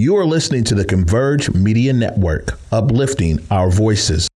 You are listening to the Converge Media Network, uplifting our voices.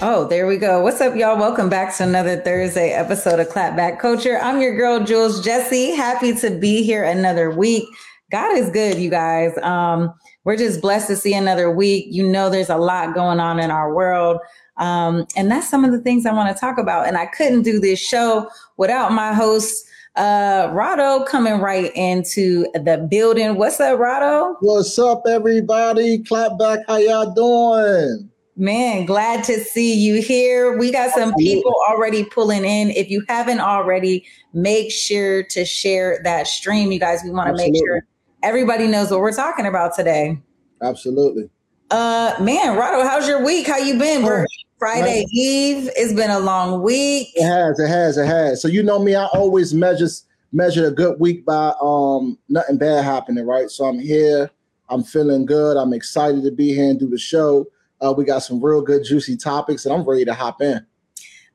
Oh, there we go. What's up, y'all? Welcome back to another Thursday episode of Clapback Culture. I'm your girl, Jules Jessie. Happy to be here another week. God is good, you guys. Um, we're just blessed to see another week. You know, there's a lot going on in our world. Um, and that's some of the things I want to talk about. And I couldn't do this show without my host, uh, Rado, coming right into the building. What's up, Rado? What's up, everybody? Clap back. How y'all doing? Man, glad to see you here. We got some people already pulling in. If you haven't already, make sure to share that stream, you guys. We want to make sure everybody knows what we're talking about today. Absolutely. Uh, man, Rado, how's your week? How you been? We're Friday man. Eve. It's been a long week. It has. It has. It has. So you know me. I always measure measure a good week by um nothing bad happening, right? So I'm here. I'm feeling good. I'm excited to be here and do the show. Uh, we got some real good juicy topics, and I'm ready to hop in.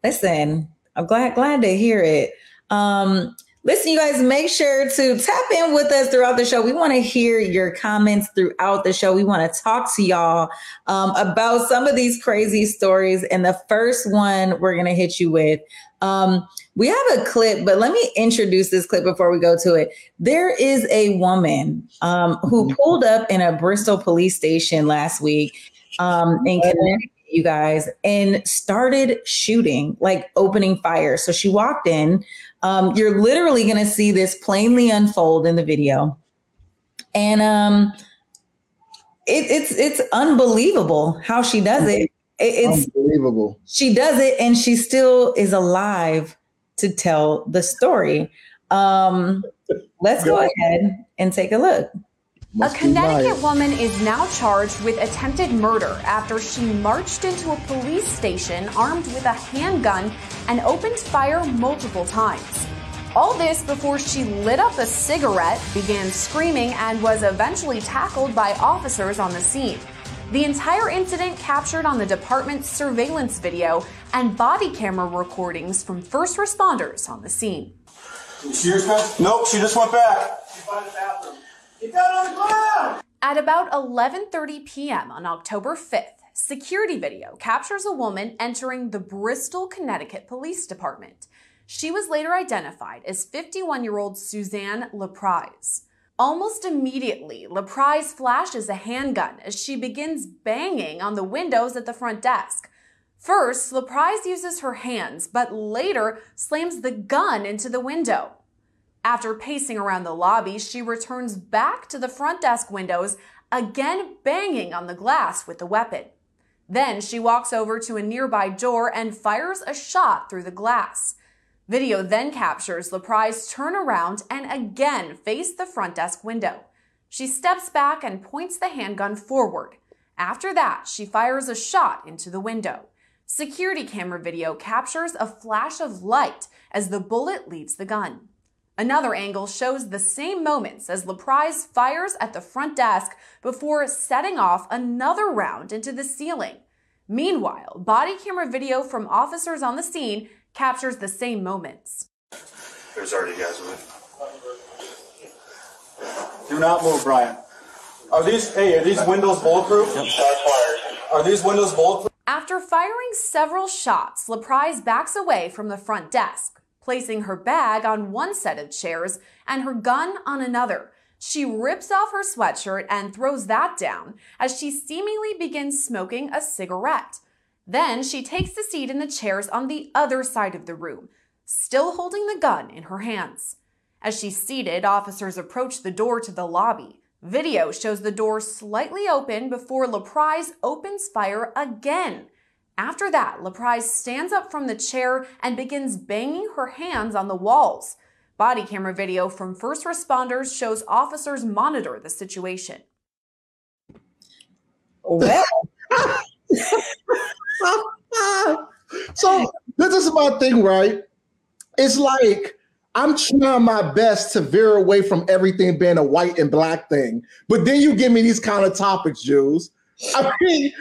Listen, I'm glad glad to hear it. Um, listen, you guys, make sure to tap in with us throughout the show. We want to hear your comments throughout the show. We want to talk to y'all um, about some of these crazy stories. And the first one we're going to hit you with. Um, we have a clip, but let me introduce this clip before we go to it. There is a woman um, who pulled up in a Bristol police station last week um, in Connecticut, you guys, and started shooting, like opening fire. So she walked in. Um, you're literally going to see this plainly unfold in the video, and um, it, it's it's unbelievable how she does it. It's unbelievable. She does it, and she still is alive to tell the story. Um, let's go ahead and take a look. A Connecticut woman is now charged with attempted murder after she marched into a police station armed with a handgun and opened fire multiple times. All this before she lit up a cigarette, began screaming, and was eventually tackled by officers on the scene. The entire incident captured on the department's surveillance video and body camera recordings from first responders on the scene. Nope, she just went back. At about 11:30 p.m. on October 5th, security video captures a woman entering the Bristol, Connecticut Police Department. She was later identified as 51-year-old Suzanne LaPrise. Almost immediately, LaPrise flashes a handgun as she begins banging on the windows at the front desk. First, LaPrise uses her hands, but later slams the gun into the window. After pacing around the lobby, she returns back to the front desk windows, again banging on the glass with the weapon. Then she walks over to a nearby door and fires a shot through the glass. Video then captures LaPrise turn around and again face the front desk window. She steps back and points the handgun forward. After that, she fires a shot into the window. Security camera video captures a flash of light as the bullet leaves the gun. Another angle shows the same moments as LaPrise fires at the front desk before setting off another round into the ceiling. Meanwhile, body camera video from officers on the scene captures the same moments. There's already guys with. Do not move, Brian. Are these hey, are these windows bulletproof? Yep. Shots fired. Are these windows bulletproof? After firing several shots, LaPrise backs away from the front desk placing her bag on one set of chairs and her gun on another. She rips off her sweatshirt and throws that down as she seemingly begins smoking a cigarette. Then she takes the seat in the chairs on the other side of the room, still holding the gun in her hands. As she's seated, officers approach the door to the lobby. Video shows the door slightly open before LaPrise opens fire again. After that, LaPrise stands up from the chair and begins banging her hands on the walls. Body camera video from first responders shows officers monitor the situation. Well. so this is my thing, right? It's like I'm trying my best to veer away from everything being a white and black thing. But then you give me these kind of topics, Jules. I mean,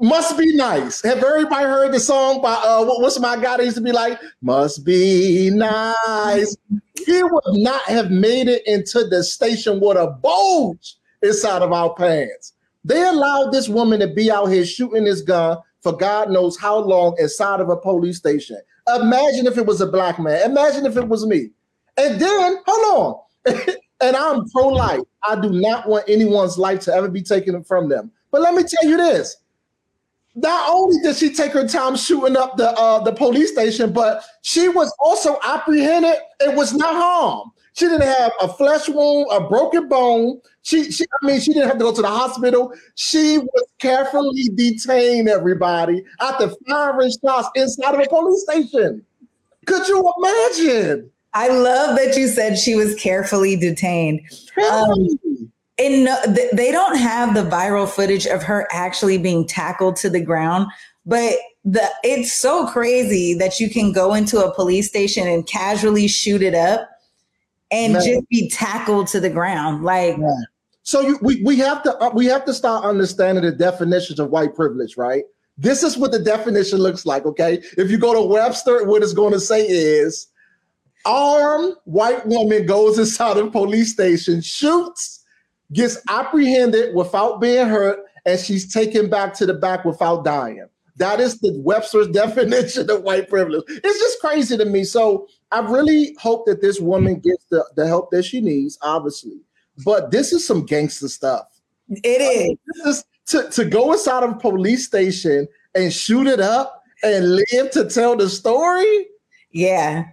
must be nice. Have everybody heard the song by uh what's my guy that used to be like, must be nice. He would not have made it into the station with a bulge inside of our pants. They allowed this woman to be out here shooting this gun for God knows how long inside of a police station. Imagine if it was a black man. Imagine if it was me. And then, hold on. and I'm pro life. I do not want anyone's life to ever be taken from them. But let me tell you this. Not only did she take her time shooting up the uh, the police station, but she was also apprehended and was not harmed. She didn't have a flesh wound, a broken bone. She, she, I mean, she didn't have to go to the hospital. She was carefully detained, everybody, after firing shots inside of a police station. Could you imagine? I love that you said she was carefully detained. Um, and no, they don't have the viral footage of her actually being tackled to the ground, but the it's so crazy that you can go into a police station and casually shoot it up and Man. just be tackled to the ground. Like, Man. so you, we we have to uh, we have to start understanding the definitions of white privilege, right? This is what the definition looks like. Okay, if you go to Webster, what it's going to say is armed white woman goes inside a police station, shoots, gets apprehended without being hurt, and she's taken back to the back without dying. That is the Webster's definition of white privilege. It's just crazy to me. So I really hope that this woman gets the, the help that she needs, obviously. But this is some gangster stuff. It is. This is to, to go inside of a police station and shoot it up and live to tell the story. Yeah.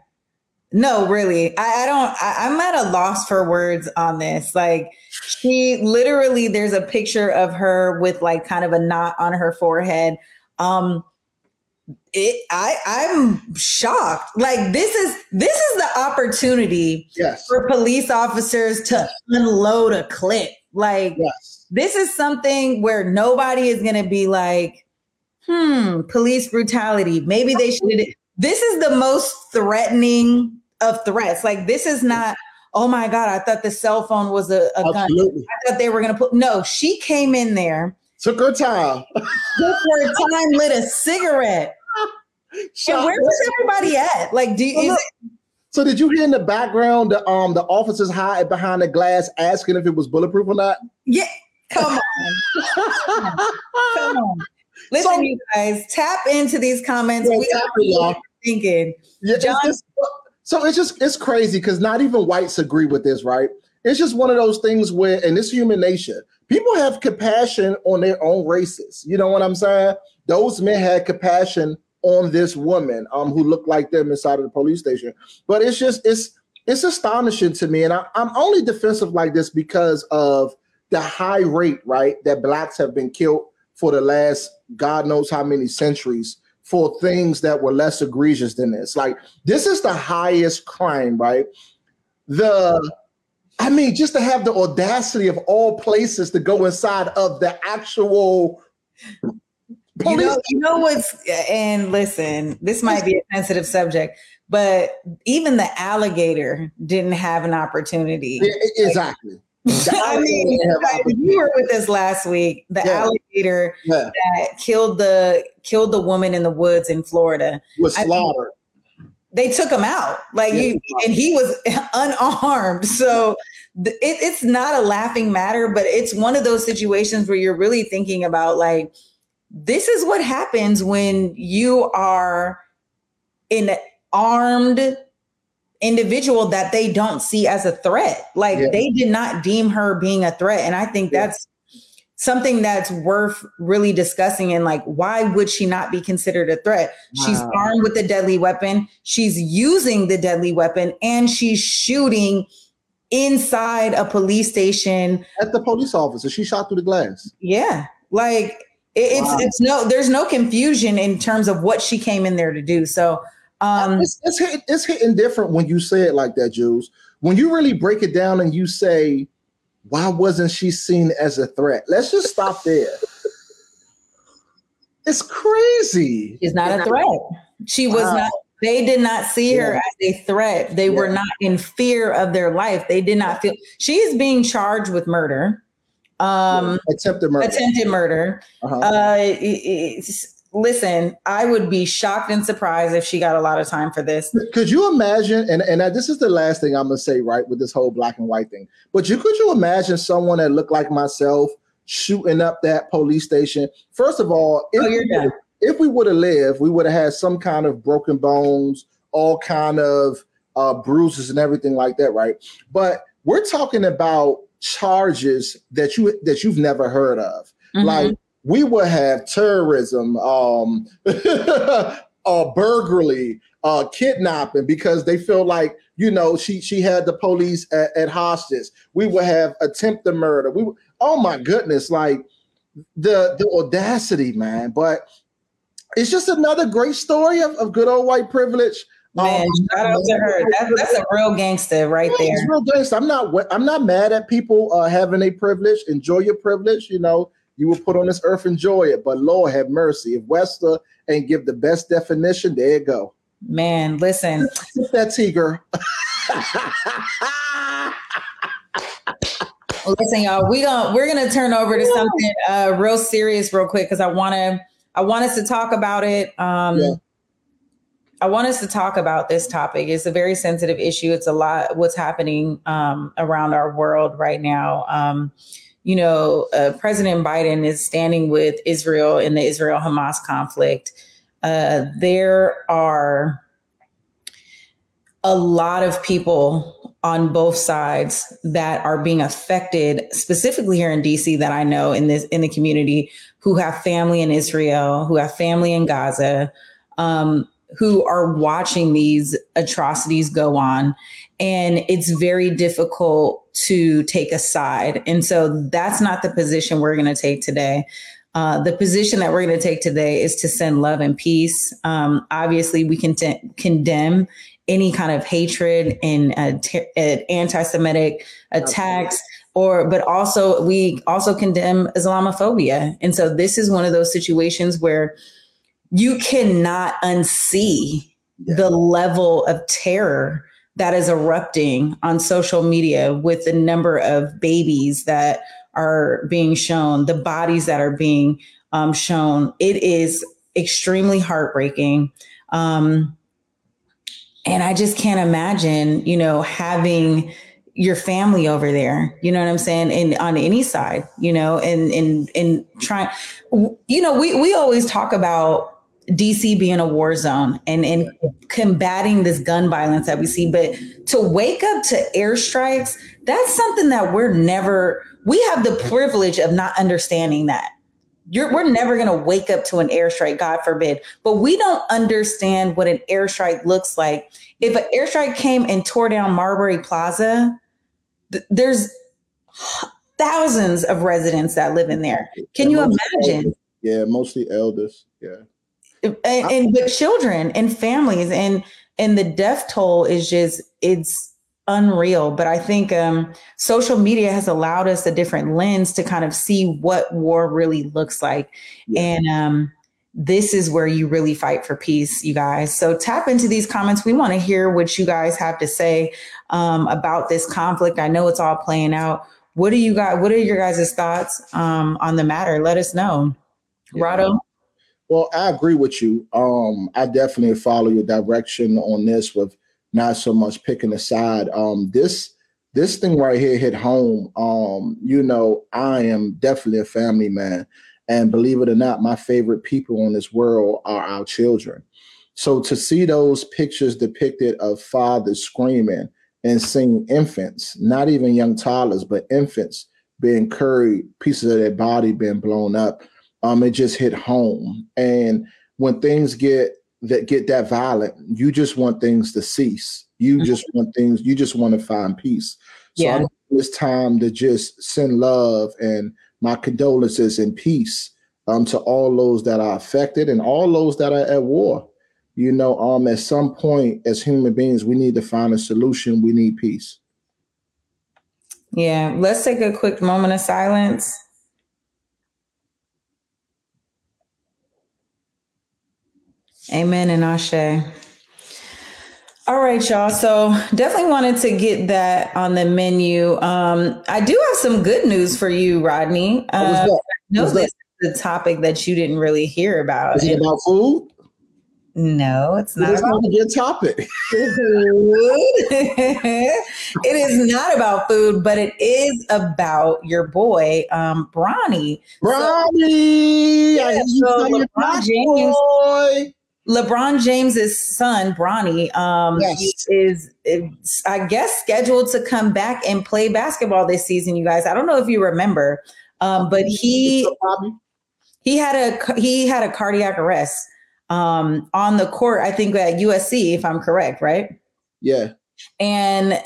No, really. I, I don't, I, I'm at a loss for words on this. Like, she literally, there's a picture of her with like kind of a knot on her forehead. Um, it I I'm shocked. Like this is this is the opportunity yes. for police officers to unload a clip. Like yes. this is something where nobody is going to be like, "Hmm, police brutality. Maybe they should." This is the most threatening of threats. Like this is not oh my god, I thought the cell phone was a, a gun. I thought they were going to put No, she came in there Took her time. Took her time, lit a cigarette. and where was everybody at? Like, do you, so did you hear in the background the um the officers hide behind the glass asking if it was bulletproof or not? Yeah, come on, come on. Listen, so, you guys, tap into these comments. Yeah, we are thinking. Yeah, John, it's so it's just it's crazy because not even whites agree with this, right? It's just one of those things where, and it's human nature people have compassion on their own races. You know what I'm saying? Those men had compassion on this woman um who looked like them inside of the police station. But it's just it's it's astonishing to me, and I, I'm only defensive like this because of the high rate, right, that blacks have been killed for the last God knows how many centuries for things that were less egregious than this. Like this is the highest crime, right? The I mean, just to have the audacity of all places to go inside of the actual. You know, you know what's and listen, this might be a sensitive subject, but even the alligator didn't have an opportunity. exactly. I mean, you were with us last week. The yeah. alligator yeah. that killed the killed the woman in the woods in Florida was slaughtered they took him out like yeah. you and he was unarmed so it, it's not a laughing matter but it's one of those situations where you're really thinking about like this is what happens when you are an armed individual that they don't see as a threat. Like yeah. they did not deem her being a threat. And i think yeah. that's something that's worth really discussing and like why would she not be considered a threat? Wow. she's armed with a deadly weapon. She's using the deadly weapon and she's shooting inside a police station. At the police officer. She shot through the glass. Yeah. Like it, it's wow. it's no there's no confusion in terms of what she came in there to do. So um it's, it's, hit, it's hitting different when you say it like that jules when you really break it down and you say why wasn't she seen as a threat? Let's just stop there. it's crazy. She's not a threat. She was wow. not. They did not see yeah. her as a threat. They yeah. were not in fear of their life. They did not feel she is being charged with murder. Um attempted murder. Attempted murder. Uh-huh. Uh, it, listen, I would be shocked and surprised if she got a lot of time for this. Could you imagine? And and this is the last thing I'm gonna say, right, with this whole black and white thing. But you could you imagine someone that looked like myself shooting up that police station? First of all, if, oh, we, done. if we would have lived, we would have had some kind of broken bones, all kind of uh, bruises and everything like that, right? But we're talking about charges that you that you've never heard of, mm-hmm. like we would have terrorism, um, uh, burglary, uh, kidnapping because they feel like you know she she had the police at, at hostage. We would have attempted murder. We oh my goodness, like the the audacity, man. But it's just another great story of, of good old white privilege. Man, um, shout out to her. That's, that's a real gangster right yeah, there. Real gangster. I'm not. I'm not mad at people uh, having a privilege. Enjoy your privilege. You know, you were put on this earth, enjoy it. But Lord have mercy. If Webster ain't give the best definition, there you go. Man, listen. that tiger. listen, y'all. We gonna we're gonna turn over to something uh, real serious, real quick, because I want to. I want us to talk about it. Um, yeah. I want us to talk about this topic. It's a very sensitive issue. It's a lot what's happening um, around our world right now. Um, you know, uh, President Biden is standing with Israel in the Israel Hamas conflict. Uh, there are a lot of people on both sides that are being affected, specifically here in DC, that I know in this in the community, who have family in Israel, who have family in Gaza, um, who are watching these atrocities go on, and it's very difficult to take a side. And so that's not the position we're going to take today. Uh, the position that we're going to take today is to send love and peace. Um, obviously, we can t- condemn any kind of hatred and uh, uh, anti-Semitic attacks, or but also we also condemn Islamophobia. And so this is one of those situations where you cannot unsee yeah. the level of terror that is erupting on social media with the number of babies that are being shown, the bodies that are being um, shown. It is extremely heartbreaking. Um, and I just can't imagine, you know, having your family over there, you know what I'm saying? And on any side, you know, and, and, and trying, you know, we, we always talk about DC being a war zone and, and combating this gun violence that we see. But to wake up to airstrikes, that's something that we're never, we have the privilege of not understanding that. You're, we're never going to wake up to an airstrike, God forbid. But we don't understand what an airstrike looks like. If an airstrike came and tore down Marbury Plaza, th- there's thousands of residents that live in there. Can you imagine? Yeah, mostly elders. Yeah and, and with children and families and and the death toll is just it's unreal. But i think um, social media has allowed us a different lens to kind of see what war really looks like. Yeah. and um, this is where you really fight for peace you guys. So tap into these comments. We want to hear what you guys have to say um, about this conflict. I know it's all playing out. What do you got what are your guys' thoughts um, on the matter? Let us know. Yeah. Rahdo well, I agree with you. Um, I definitely follow your direction on this with not so much picking a side. Um, this this thing right here hit home. Um, you know, I am definitely a family man. And believe it or not, my favorite people in this world are our children. So to see those pictures depicted of fathers screaming and seeing infants, not even young toddlers, but infants being carried, pieces of their body being blown up, um, it just hit home. And when things get that get that violent, you just want things to cease. You mm-hmm. just want things. You just want to find peace. So yeah. it's time to just send love and my condolences and peace um, to all those that are affected and all those that are at war. You know, um, at some point, as human beings, we need to find a solution. We need peace. Yeah, let's take a quick moment of silence. Amen and Ashe. All right, y'all. So definitely wanted to get that on the menu. Um, I do have some good news for you, Rodney. Uh, I know this is the topic that you didn't really hear about. Is it about food? No, it's not. It's not a good topic. it is not about food, but it is about your boy, um, Bronny. Bronny, so, yeah, so LeBron James. Boy. LeBron James's son, Bronny, um, yes. is, is, I guess, scheduled to come back and play basketball this season. You guys, I don't know if you remember, um, but he he had a he had a cardiac arrest um, on the court. I think at USC, if I'm correct, right? Yeah. And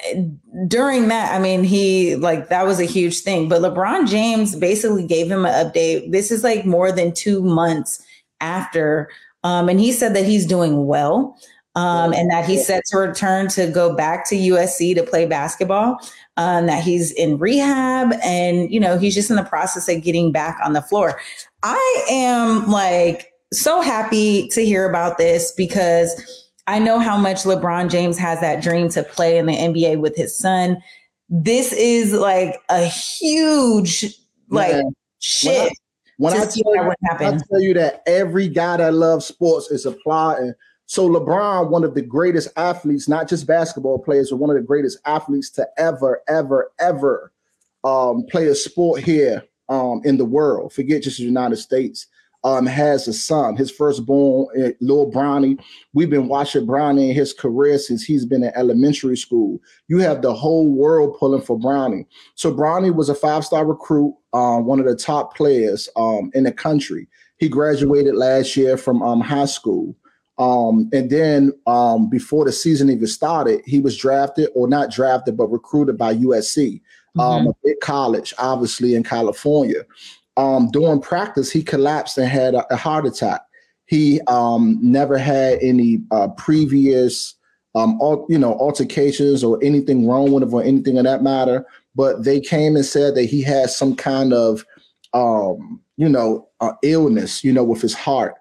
during that, I mean, he like that was a huge thing. But LeBron James basically gave him an update. This is like more than two months after um, and he said that he's doing well um, and that he's set to return to go back to USC to play basketball. Um, that he's in rehab and you know he's just in the process of getting back on the floor. I am like so happy to hear about this because I know how much LeBron James has that dream to play in the NBA with his son. This is like a huge like yeah. shit when I tell, you, I tell you that every guy that loves sports is applauding. So LeBron, one of the greatest athletes, not just basketball players, but one of the greatest athletes to ever, ever, ever um, play a sport here um, in the world. Forget just the United States um, has a son, his firstborn, uh, Lil Bronny. We've been watching Bronny in his career since he's been in elementary school. You have the whole world pulling for Bronny. So Bronny was a five-star recruit, um, one of the top players um, in the country. He graduated last year from um, high school. Um, and then um, before the season even started, he was drafted or not drafted, but recruited by USC, um, mm-hmm. a big college, obviously in California um, during practice, he collapsed and had a, a heart attack. He um, never had any uh, previous, um, al- you know, altercations or anything wrong with him or anything of that matter. But they came and said that he had some kind of, um, you know, uh, illness, you know, with his heart.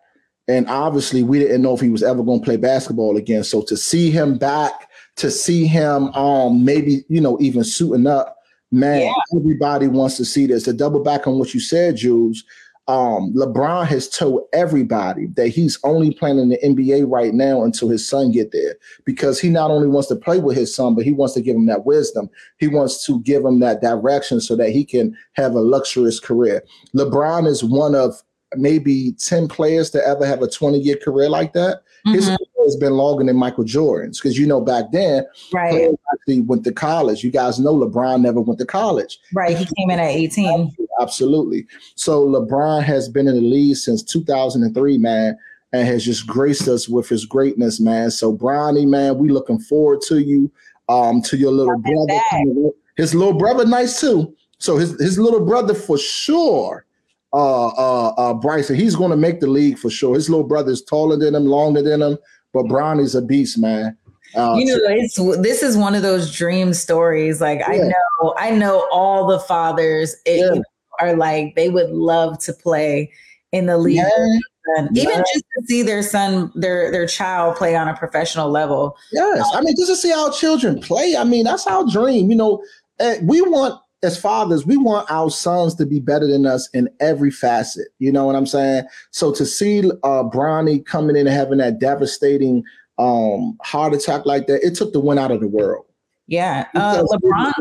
And obviously, we didn't know if he was ever going to play basketball again. So to see him back, to see him, um, maybe you know, even suiting up Man, yeah. everybody wants to see this. To double back on what you said, Jules, um, LeBron has told everybody that he's only playing in the NBA right now until his son get there because he not only wants to play with his son, but he wants to give him that wisdom. He wants to give him that direction so that he can have a luxurious career. LeBron is one of maybe 10 players to ever have a 20 year career like that. Mm-hmm. His has been longer than Michael Jordan's because you know back then, right? Actually went to college. You guys know LeBron never went to college. Right, he came in at eighteen. Absolutely. So LeBron has been in the league since 2003, man, and has just graced us with his greatness, man. So Bronny, man, we looking forward to you, um, to your little brother. His little brother, nice too. So his his little brother for sure uh, uh, uh, Bryson. He's going to make the league for sure. His little brother is taller than him, longer than him. But Bronny's a beast, man. Uh, you know, it's this is one of those dream stories. Like yeah. I know, I know all the fathers it, yeah. are like they would love to play in the league. Yeah. Even just to see their son, their their child play on a professional level. Yes, I mean just to see our children play. I mean that's our dream. You know, eh, we want as fathers, we want our sons to be better than us in every facet. You know what I'm saying? So to see uh Bronny coming in and having that devastating um heart attack like that, it took the win out of the world. Yeah. Uh, LeBron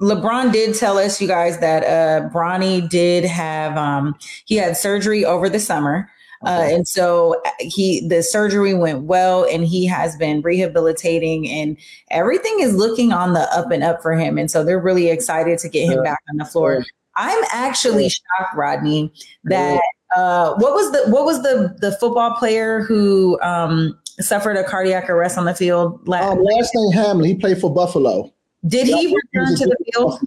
LeBron did tell us, you guys, that uh Bronny did have um he had surgery over the summer. Uh, and so uh, he the surgery went well and he has been rehabilitating and everything is looking on the up and up for him. And so they're really excited to get him back on the floor. I'm actually shocked rodney that uh, what was the what was the the football player who um, suffered a cardiac arrest on the field last, um, last name hamlin. He played for buffalo. Did he return to the field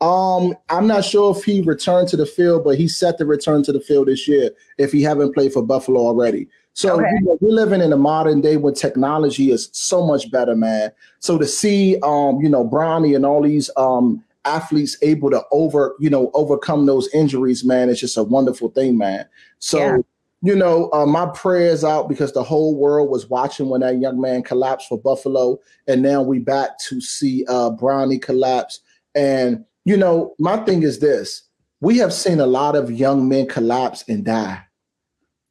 um, I'm not sure if he returned to the field, but he's set to return to the field this year if he haven't played for Buffalo already. So okay. you know, we're living in a modern day when technology is so much better, man. So to see, um, you know, Bronny and all these um athletes able to over, you know, overcome those injuries, man, it's just a wonderful thing, man. So. Yeah. you know, uh, my prayers out because the whole world was watching when that young man collapsed for Buffalo, and now we back to see uh, Bronny collapse. And you know, my thing is this: we have seen a lot of young men collapse and die,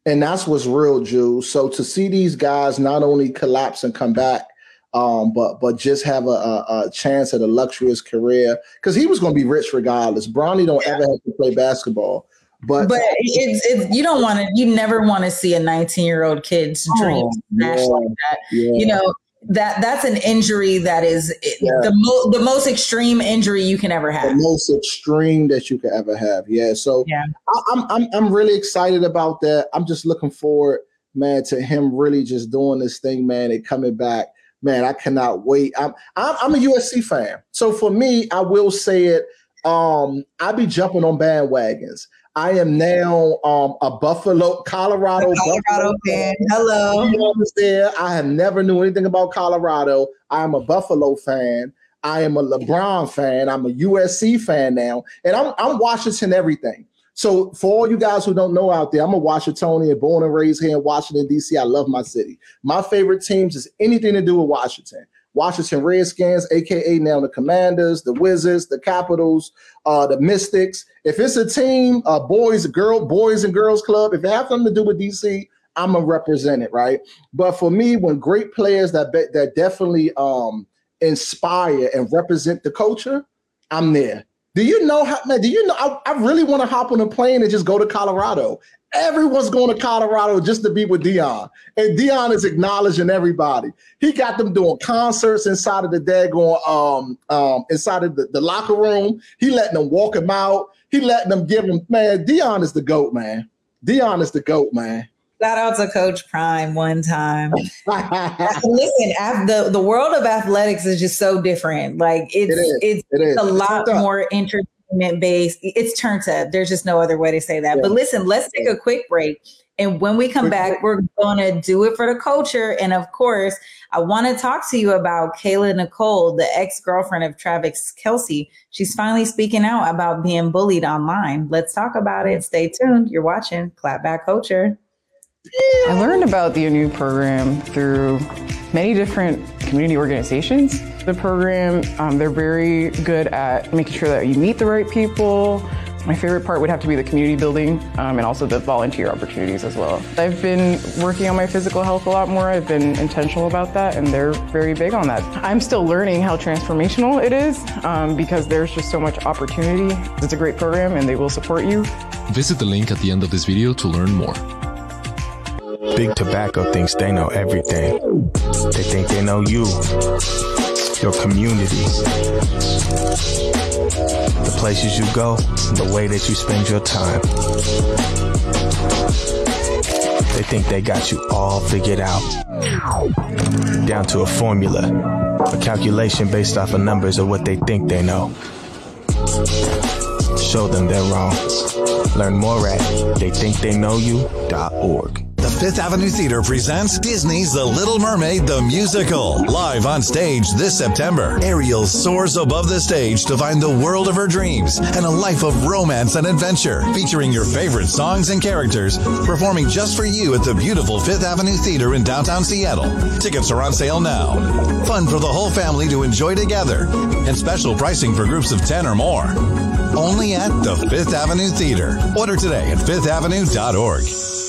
and that's what's real, Jew. So to see these guys not only collapse and come back, um, but but just have a, a, a chance at a luxurious career because he was going to be rich regardless. Bronny don't ever have to play basketball. But but it's, it's you don't want to you never want to see a 19 year old kid's dream oh, smash yeah, like that. Yeah. You know that that's an injury that is yeah. the mo- the most extreme injury you can ever have. The most extreme that you could ever have. Yeah. So yeah, I, I'm I'm I'm really excited about that. I'm just looking forward, man, to him really just doing this thing, man, and coming back. Man, I cannot wait. I'm I'm, I'm a USC fan, so for me, I will say it. Um, I be jumping on bandwagons. I am now um, a Buffalo, Colorado, Colorado Buffalo fan. Hello. There. I have never knew anything about Colorado. I am a Buffalo fan. I am a LeBron fan. I'm a USC fan now, and I'm I'm Washington everything. So for all you guys who don't know out there, I'm a Washingtonian, born and raised here in Washington D.C. I love my city. My favorite teams is anything to do with Washington. Washington Redskins, aka now the Commanders, the Wizards, the Capitals, uh, the Mystics. If it's a team, uh, boys, girl, boys and girls club, if it has something to do with DC, I'm gonna represent it, right? But for me, when great players that be, that definitely um, inspire and represent the culture, I'm there. Do you know how man? Do you know? I, I really want to hop on a plane and just go to Colorado Everyone's going to Colorado just to be with Deion. And Deion is acknowledging everybody. He got them doing concerts inside of the daggone um um inside of the, the locker room. He letting them walk him out. He letting them give him man. Deion is the GOAT, man. Deion is the GOAT, man. Shout out to Coach Prime one time. Listen, the, the world of athletics is just so different. Like it's it is. it's it is. a lot more interesting based. It's turned up. There's just no other way to say that. Yeah. But listen, let's take a quick break. And when we come back, we're going to do it for the culture. And of course, I want to talk to you about Kayla Nicole, the ex girlfriend of Travis Kelce. She's finally speaking out about being bullied online. Let's talk about it. Stay tuned. You're watching Clapback Culture. I learned about the new program through many different community organizations. The program, um, they're very good at making sure that you meet the right people. My favorite part would have to be the community building um, and also the volunteer opportunities as well. I've been working on my physical health a lot more. I've been intentional about that, and they're very big on that. I'm still learning how transformational it is um, because there's just so much opportunity. It's a great program, and they will support you. Visit the link at the end of this video to learn more. Big Tobacco thinks they know everything. They think they know you, your community, the places you go, the way that you spend your time. They think they got you all figured out, down to a formula, a calculation based off of numbers of what they think they know. Show them they're wrong. Learn more at theythinktheyknowyou.org. Fifth Avenue Theater presents Disney's The Little Mermaid the Musical. Live on stage this September, Ariel soars above the stage to find the world of her dreams and a life of romance and adventure. Featuring your favorite songs and characters, performing just for you at the beautiful Fifth Avenue Theater in downtown Seattle. Tickets are on sale now. Fun for the whole family to enjoy together. And special pricing for groups of 10 or more. Only at the Fifth Avenue Theater. Order today at fifthavenue.org.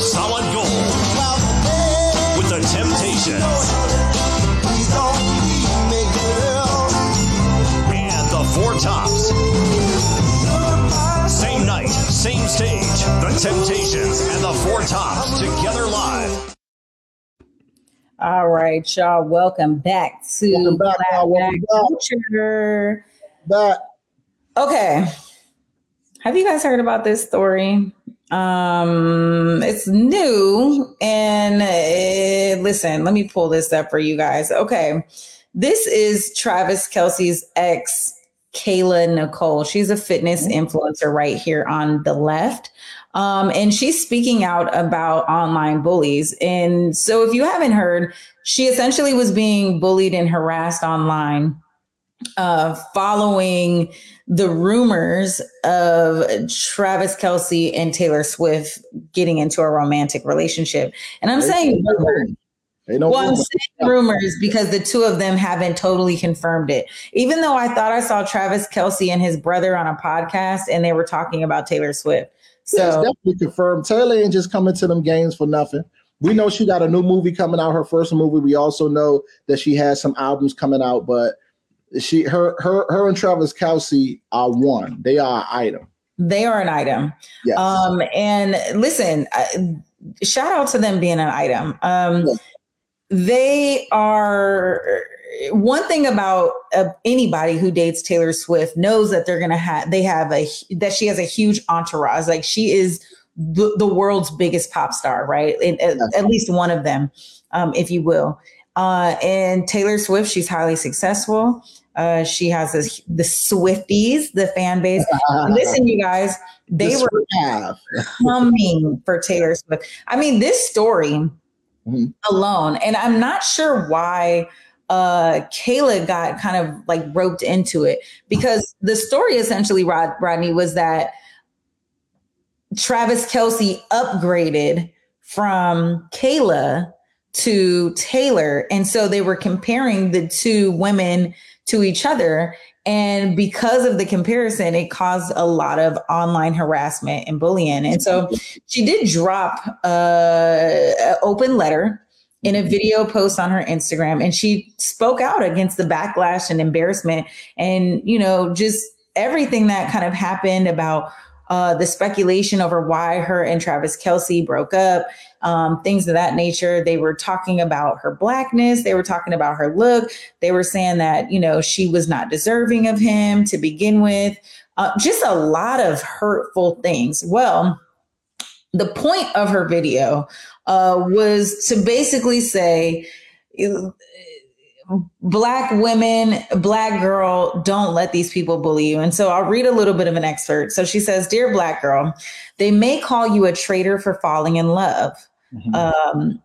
Solid gold with the Temptations. And the Four Tops. Same night, same stage. The Temptations and the Four Tops together live. All right, y'all. Welcome back to welcome back, Black Culture. Back. Okay. Have you guys heard about this story? Um, it's new, and uh, listen, let me pull this up for you guys. Okay, this is Travis Kelce's ex, Kayla Nicole. She's a fitness influencer right here on the left. Um, and she's speaking out about online bullies. And so, if you haven't heard, she essentially was being bullied and harassed online uh, following the rumors of Travis Kelce and Taylor Swift getting into a romantic relationship. And I'm saying rumors. well, I'm saying rumors because the two of them haven't totally confirmed it. Even though I thought I saw Travis Kelce and his brother on a podcast and they were talking about Taylor Swift. So yeah, definitely confirmed. Taylor ain't just coming to them games for nothing. We know she got a new movie coming out, her first movie. We also know that she has some albums coming out, but she her her her and Travis Kelce are one. They are an item. They are an item. Yes. Um, and listen, I, shout out to them being an item. Um, yes. They are one thing about uh, anybody who dates Taylor Swift knows that they're gonna have they have a that she has a huge entourage. Like she is the, the world's biggest pop star, right? at, at, least one of them, um, if you will. Uh, and Taylor Swift, she's highly successful. Uh, she has this, the Swifties, the fan base. Listen, you guys, they the were coming for Taylor Swift. I mean, this story mm-hmm. alone, and I'm not sure why uh Kayla got kind of like roped into it because the story essentially Rod Rodney was that Travis Kelce upgraded from Kayla to Taylor. And so they were comparing the two women to each other. And because of the comparison, it caused a lot of online harassment and bullying. And so she did drop an open letter in a video post on her Instagram and she spoke out against the backlash and embarrassment and, you know, just everything that kind of happened about uh, the speculation over why her and Travis Kelce broke up, um, things of that nature. They were talking about her blackness. They were talking about her look. They were saying that, you know, she was not deserving of him to begin with. Uh, just a lot of hurtful things. Well, the point of her video uh, was to basically say, black women, black girl, don't let these people bully you. And so I'll read a little bit of an excerpt. So she says, Dear black girl, they may call you a traitor for falling in love. Mm-hmm. Um,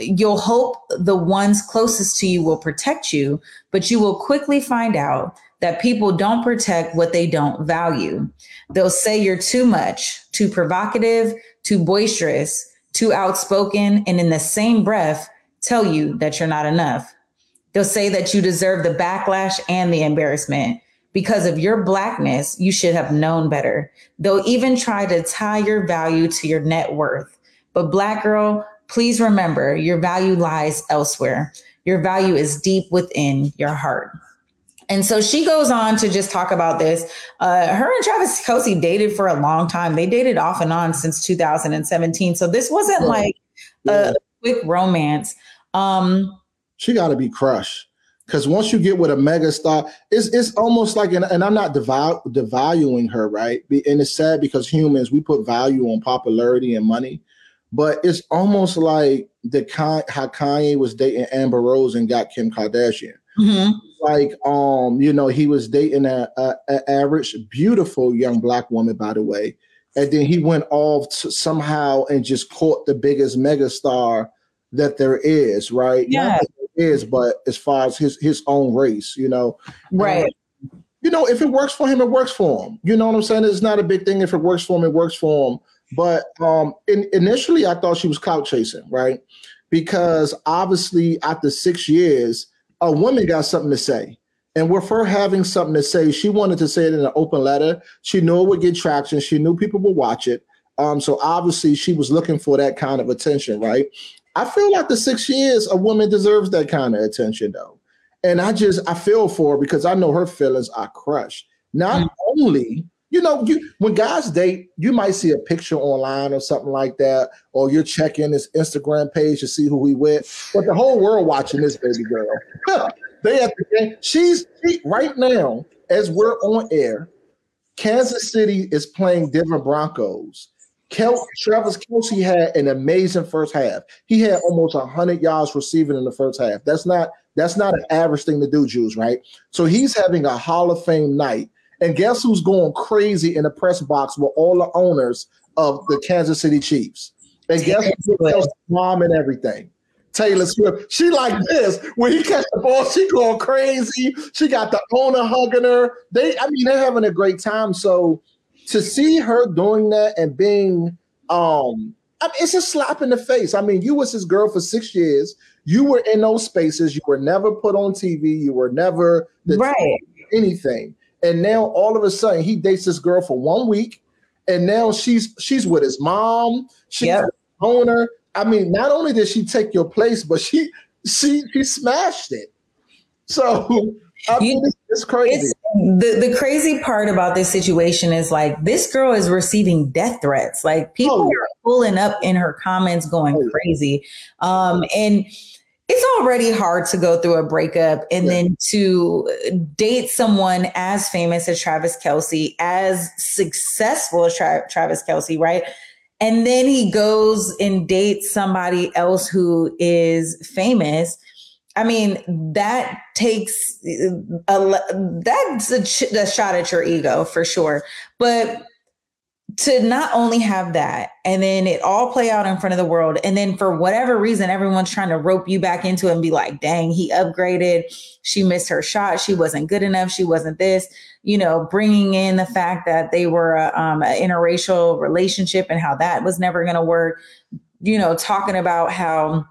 you'll hope the ones closest to you will protect you, but you will quickly find out that people don't protect what they don't value. They'll say you're too much, too provocative, too boisterous, too outspoken, and in the same breath, tell you that you're not enough. They'll say that you deserve the backlash and the embarrassment. Because of your blackness, you should have known better. They'll even try to tie your value to your net worth. But, black girl, please remember your value lies elsewhere. Your value is deep within your heart. And so she goes on to just talk about this. Uh, her and Travis Kelce dated for a long time. They dated off and on since 2017. So this wasn't like a quick romance. Um, she got to be crushed. Because once you get with a mega star, it's it's almost like, and, and I'm not deval- devaluing her, right? And it's sad because humans we put value on popularity and money, but it's almost like the kind how Kanye was dating Amber Rose and got Kim Kardashian. Mm-hmm. Like, um, you know, he was dating a, a, a, average, beautiful young black woman, by the way, and then he went off somehow and just caught the biggest megastar that there is, right? Yeah is, but as far as his his own race, you know, right. Um, you know, if it works for him, it works for him. You know what I'm saying? It's not a big thing. If it works for him, it works for him. But um, in, initially, I thought she was clout chasing, right? Because obviously, after six years, a woman got something to say. And with her having something to say, she wanted to say it in an open letter. She knew it would get traction. She knew people would watch it. Um, so obviously, she was looking for that kind of attention, right? I feel like the six years a woman deserves that kind of attention though. And I just I feel for her because I know her feelings are crushed. Not mm-hmm. only, you know, you when guys date, you might see a picture online or something like that, or you're checking his Instagram page to see who he with, but the whole world watching this baby girl. they the game. She's she, right now, as we're on air, Kansas City is playing Denver Broncos. Kel- Travis Kelce had an amazing first half. He had almost 100 yards receiving in the first half. That's not that's not an average thing to do, Jews, right? So he's having a Hall of Fame night. And guess who's going crazy in the press box with all the owners of the Kansas City Chiefs? And guess who's mom and everything? Taylor Swift. She like this. When he catch the ball, she going crazy. She got the owner hugging her. They, I mean, they're having a great time. So to see her doing that and being, um, I mean, it's a slap in the face. I mean, you was his girl for six years. You were in those spaces. You were never put on TV. You were never the right anything. And now all of a sudden he dates this girl for one week, and now she's she's with his mom. She's yep. owner. I mean, not only did she take your place, but she she she smashed it. So I mean, it's, it's crazy. It's, the the crazy part about this situation is like this girl is receiving death threats. Like people oh, yeah. are pulling up in her comments, going oh, crazy. Um, and it's already hard to go through a breakup and yeah. then to date someone as famous as Travis Kelce, as successful as Tra- Travis Kelce, right? And then he goes and dates somebody else who is famous. I mean, that takes uh, a that's a, a shot at your ego for sure. But to not only have that and then it all play out in front of the world and then for whatever reason everyone's trying to rope you back into it and be like dang he upgraded. She missed her shot. She wasn't good enough. She wasn't this. You know bringing in the fact that they were a, um, an interracial relationship and how that was never going to work. You know talking about how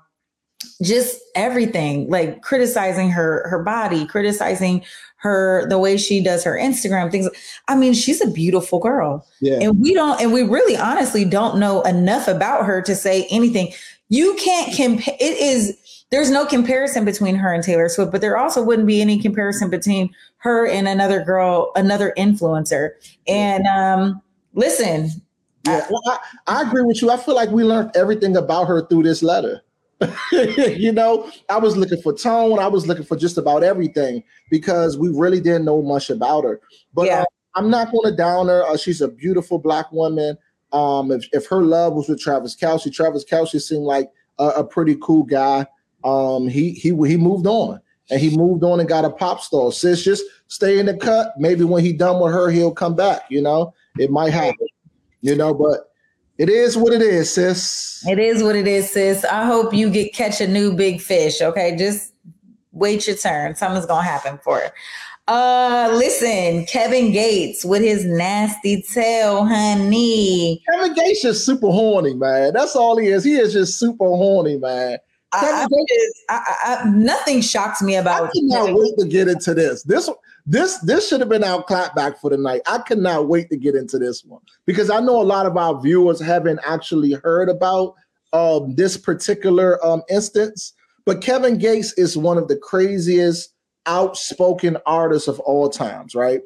just everything like criticizing her her body criticizing her the way she does her instagram things i mean she's a beautiful girl yeah. and we don't and we really honestly don't know enough about her to say anything you can't compare it is there's no comparison between her and taylor swift but there also wouldn't be any comparison between her and another girl another influencer and um listen yeah, well, I, I agree with you. I feel like we learned everything about her through this letter. you know, I was looking for tone. I was looking for just about everything because we really didn't know much about her. But yeah. uh, I'm not going to down her. Uh, she's a beautiful black woman. Um, if, if her love was with Travis Kelce, Travis Kelce seemed like a, a pretty cool guy. Um, he he he moved on and he moved on and got a pop star. Sis, just stay in the cut. Maybe when he done with her, he'll come back. You know, it might happen. You know, but it is what it is, sis. It is what it is, sis. I hope you get catch a new big fish. Okay, just wait your turn. Something's gonna happen for it. Uh, listen, Kevin Gates with his nasty tail, honey. Kevin Gates is super horny, man. That's all he is. He is just super horny, man. I, I, I, nothing shocks me about. I cannot wait to get into this. This this this should have been our clapback for the night. I cannot wait to get into this one because I know a lot of our viewers haven't actually heard about um, this particular um, instance. But Kevin Gates is one of the craziest outspoken artists of all times, right?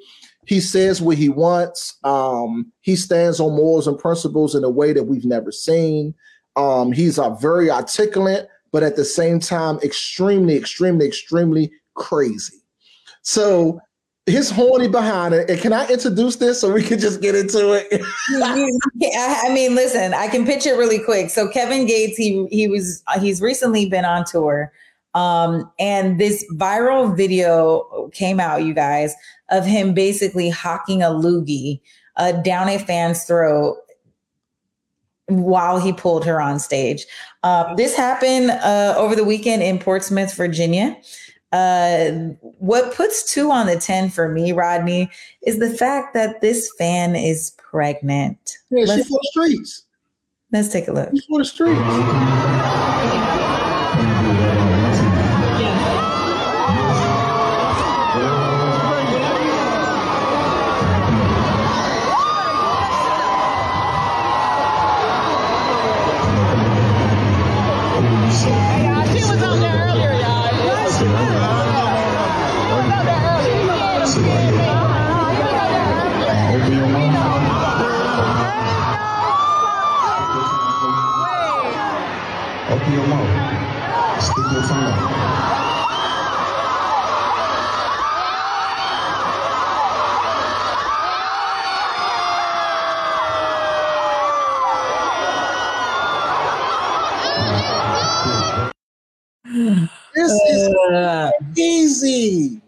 He says what he wants. Um, he stands on morals and principles in a way that we've never seen. Um, he's a very articulate, but at the same time, extremely, extremely, extremely crazy. So his horny behind it. And can I introduce this so we can just get into it? I mean, listen, I can pitch it really quick. So Kevin Gates, he he was he's recently been on tour. Um, and this viral video came out, you guys, of him basically hawking a loogie uh, down a fan's throat while he pulled her on stage. Uh, this happened uh, over the weekend in Portsmouth, Virginia. Uh, what puts two on the 10 for me, Rodney, is the fact that this fan is pregnant. Yeah, let's, she's for the streets. Let's take a look. She's for the streets. easy.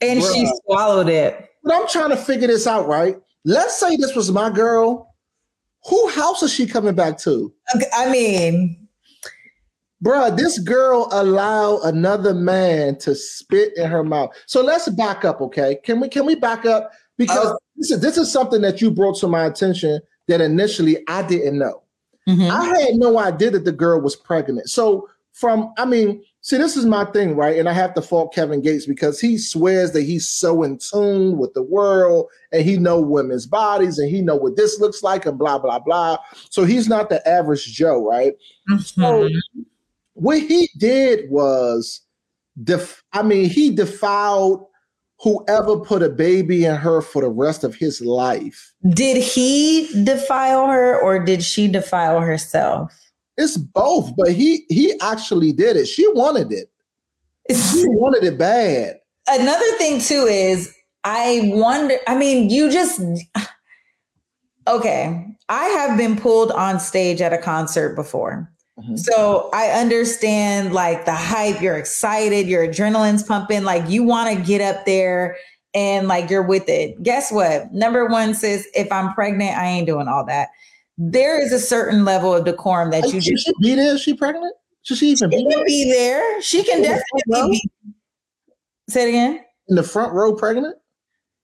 And Bruh. she swallowed it. But I'm trying to figure this out, right? Let's say this was my girl. Who house is she coming back to? I mean, bruh, this girl allowed another man to spit in her mouth. So let's back up, okay? Can we can we back up? Because uh, this, is, this is something that you brought to my attention that initially I didn't know. Mm-hmm. I had no idea that the girl was pregnant. So from I mean, see, this is my thing, right? And I have to fault Kevin Gates because he swears that he's so in tune with the world and he know women's bodies and he know what this looks like and blah blah blah. So he's not the average Joe, right? Mm-hmm. So what he did was, def- I mean, he defiled whoever put a baby in her for the rest of his life. Did he defile her or did she defile herself? It's both, but he he actually did it. She wanted it. She wanted it bad. Another thing too is I wonder, I mean, you just okay. I have been pulled on stage at a concert before. Mm-hmm. So I understand like the hype, you're excited, your adrenaline's pumping, like you want to get up there and like you're with it. Guess what? Number one says, if I'm pregnant, I ain't doing all that. There is a certain level of decorum that you just be there. Is she pregnant? Should she even she be, there? be there? She can definitely be. Say it again. In the front row, pregnant,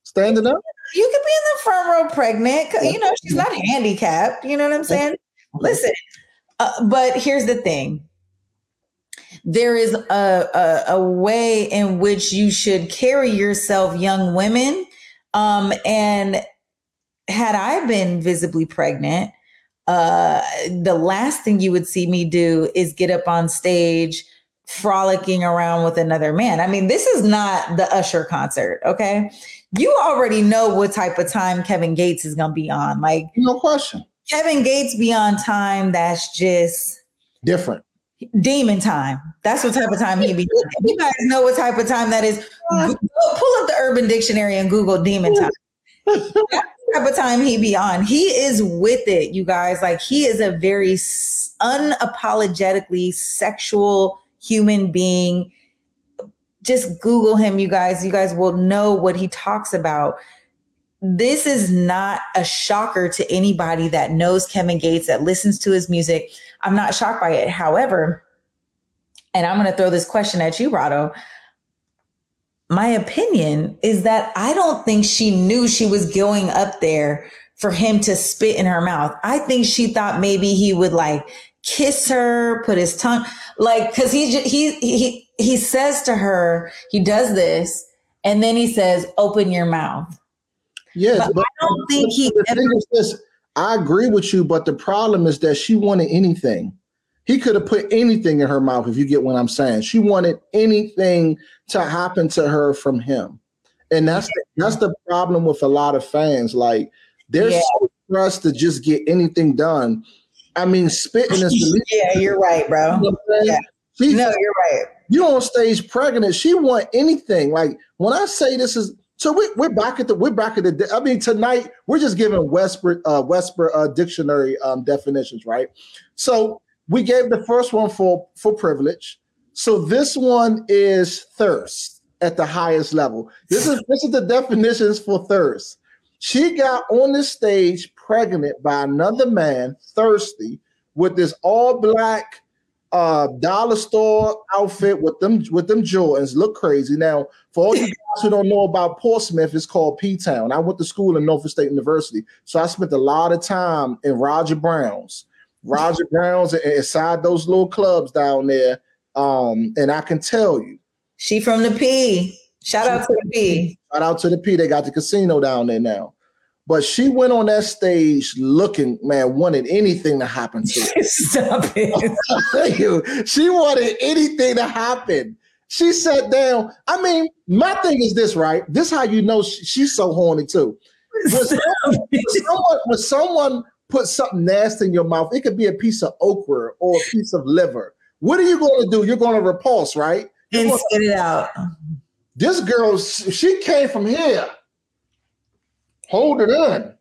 standing up. You could be in the front row, pregnant. You know, she's not handicapped. You know what I'm saying? Listen, uh, but here's the thing there is a, a, a, way in which you should carry yourself, young women. Um, and had I been visibly pregnant, uh, the last thing you would see me do is get up on stage frolicking around with another man. I mean, this is not the Usher concert, okay? You already know what type of time Kevin Gates is going to be on. Like, no question. Kevin Gates be on time that's just different. Demon time. That's what type of time he be. you guys know what type of time that is. Pull up the Urban Dictionary and Google demon time. type of time he be on. He is with it, you guys. Like he is a very unapologetically sexual human being. Just Google him, you guys. You guys will know what he talks about this is not a shocker to anybody that knows Kevin Gates, that listens to his music. I'm not shocked by it. However, and I'm going to throw this question at you, Rado. My opinion is that I don't think she knew she was going up there for him to spit in her mouth. I think she thought maybe he would like kiss her, put his tongue, like, cause he, he, he, he says to her, he does this, and then he says, open your mouth. Yes, but, but I don't think he. Ever- this, I agree with you, but the problem is that she wanted anything. He could have put anything in her mouth, if you get what I'm saying. She wanted anything to happen to her from him, and that's the, that's the problem with a lot of fans. Like they're yeah. so pressed to just get anything done. I mean, spitting is the yeah, you're right, bro. You know yeah. No, you're right. You on stage pregnant. She want anything. Like when I say this is so we, we're back at the we're back at the. I mean, tonight we're just giving Westbrook uh, Westbrook uh, dictionary um, definitions, right? So we gave the first one for for privilege. So this one is thirst at the highest level. This is this is the definitions for thirst. She got on the stage pregnant by another man, thirsty, with this all black uh dollar store outfit with them with them Jordans. Look crazy. Now, for all you guys who don't know about Portsmouth, it's called P Town. I went to school in Norfolk State University, so I spent a lot of time in Roger Brown's, Roger Brown's, inside those little clubs down there. Um, and I can tell you, she from the P. Shout out to the P. Shout out to the P. They got the casino down there now. But she went on that stage looking, man, wanted anything to happen to her. Stop it. she wanted anything to happen. She sat down. I mean, my thing is this, right? This how you know she, she's so horny too. When someone, when someone, when someone puts something nasty in your mouth, it could be a piece of okra or a piece of liver. What are you going to do? You're going to repulse, right? and spit it out. This girl, she came from here hold it in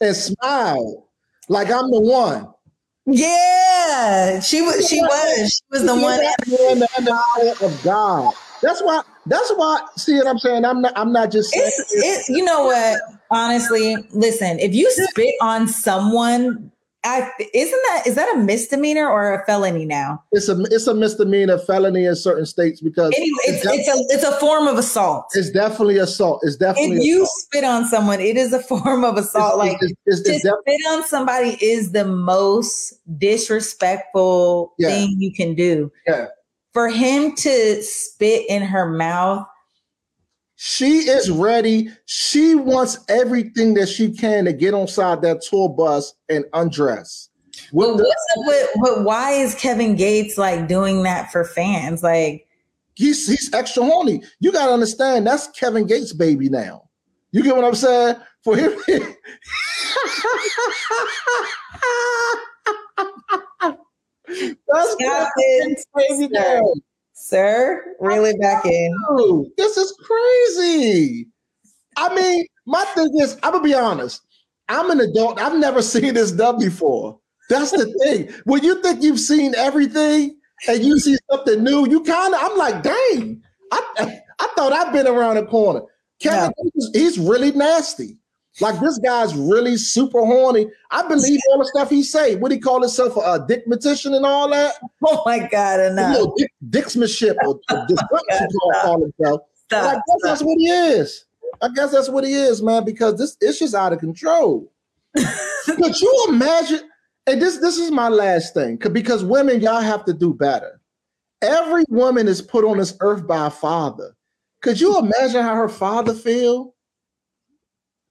and smile like I'm the one. Yeah, she was. She was. She was the one. In the hour of God. That's why That's why. See what I'm saying? I'm not. I'm not just. It's, it, you know what? Honestly, listen. If you spit on someone, I isn't that is that a misdemeanor or a felony now? It's a it's a misdemeanor felony in certain states because anyway, it's, it's, it's a it's a form of assault. It's definitely assault. It's definitely if you spit on someone, it is a form of assault. like it's, to spit on somebody is the most disrespectful yeah. thing you can do. Yeah. For him to spit in her mouth she is ready. She wants everything that she can to get inside that tour bus and undress. Well, the, what's up with, but why is Kevin Gates like doing that for fans? Like he's he's extra horny. You gotta understand that's Kevin Gates' baby now. You get what I'm saying? For him. that's Kevin baby now sir. Really back in. this is crazy. I mean, my thing is, I'm gonna be honest. I'm an adult. I've never seen this done before. That's the thing. When you think you've seen everything and you see something new, you kind of. I'm like, dang. I I thought I've been around the corner. Kevin, yeah. he's really nasty. Like this guy's really super horny. I believe all the stuff he say. What he call himself a, a dickmatician and all that. Oh my god! And know, dick, dicksmanship or, or call himself. Stop, I guess stop. that's what he is. I guess that's what he is, man. Because this it's just out of control. Could you imagine? And this this is my last thing, because women, y'all have to do better. Every woman is put on this earth by a father. Could you imagine how her father feel?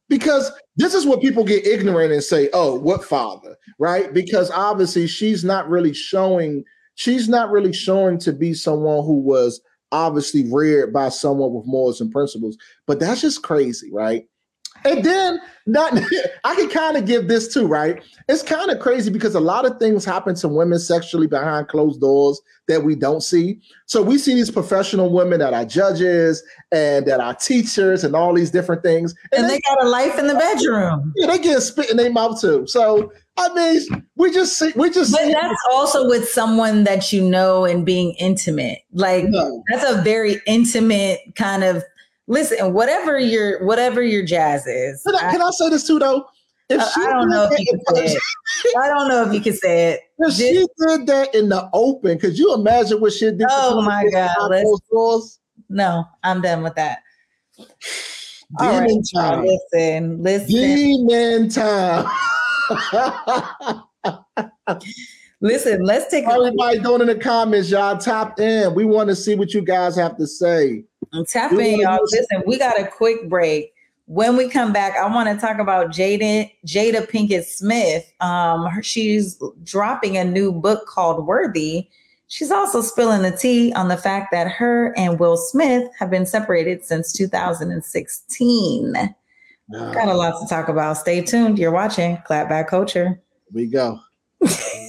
Because this is what people get ignorant and say, "Oh, what father?" Right? Because obviously she's not really showing she's not really showing to be someone who was obviously reared by someone with morals and principles. But that's just crazy, right? And then not I can kind of give this too, right? It's kind of crazy because a lot of things happen to women sexually behind closed doors that we don't see. So we see these professional women that are judges and that are teachers and all these different things. And, and they, they, got a life in the bedroom. Yeah, they get spit in their mouth too. So I mean, we just see we just But that's also with someone that you know and being intimate. Like no. that's a very intimate kind of listen, whatever your whatever your jazz is. Can I, can I say this too though? If uh, she I don't know if you can say it. I don't know if you can say it. If she did that in the open, could you imagine what she did? Oh my god! No, I'm done with that. Demon right, time. Listen, listen. Demon time. listen, let's take everybody doing in the comments, y'all. Top in. We want to see what you guys have to say. Tap in, y'all. Listen, we got a quick break. When we come back, I want to talk about Jada Jada Pinkett Smith. Um, she's dropping a new book called Worthy. She's also spilling the tea on the fact that her and Will Smith have been separated since 2016. Got a lot to talk about. Stay tuned. You're watching Clapback Culture. we go.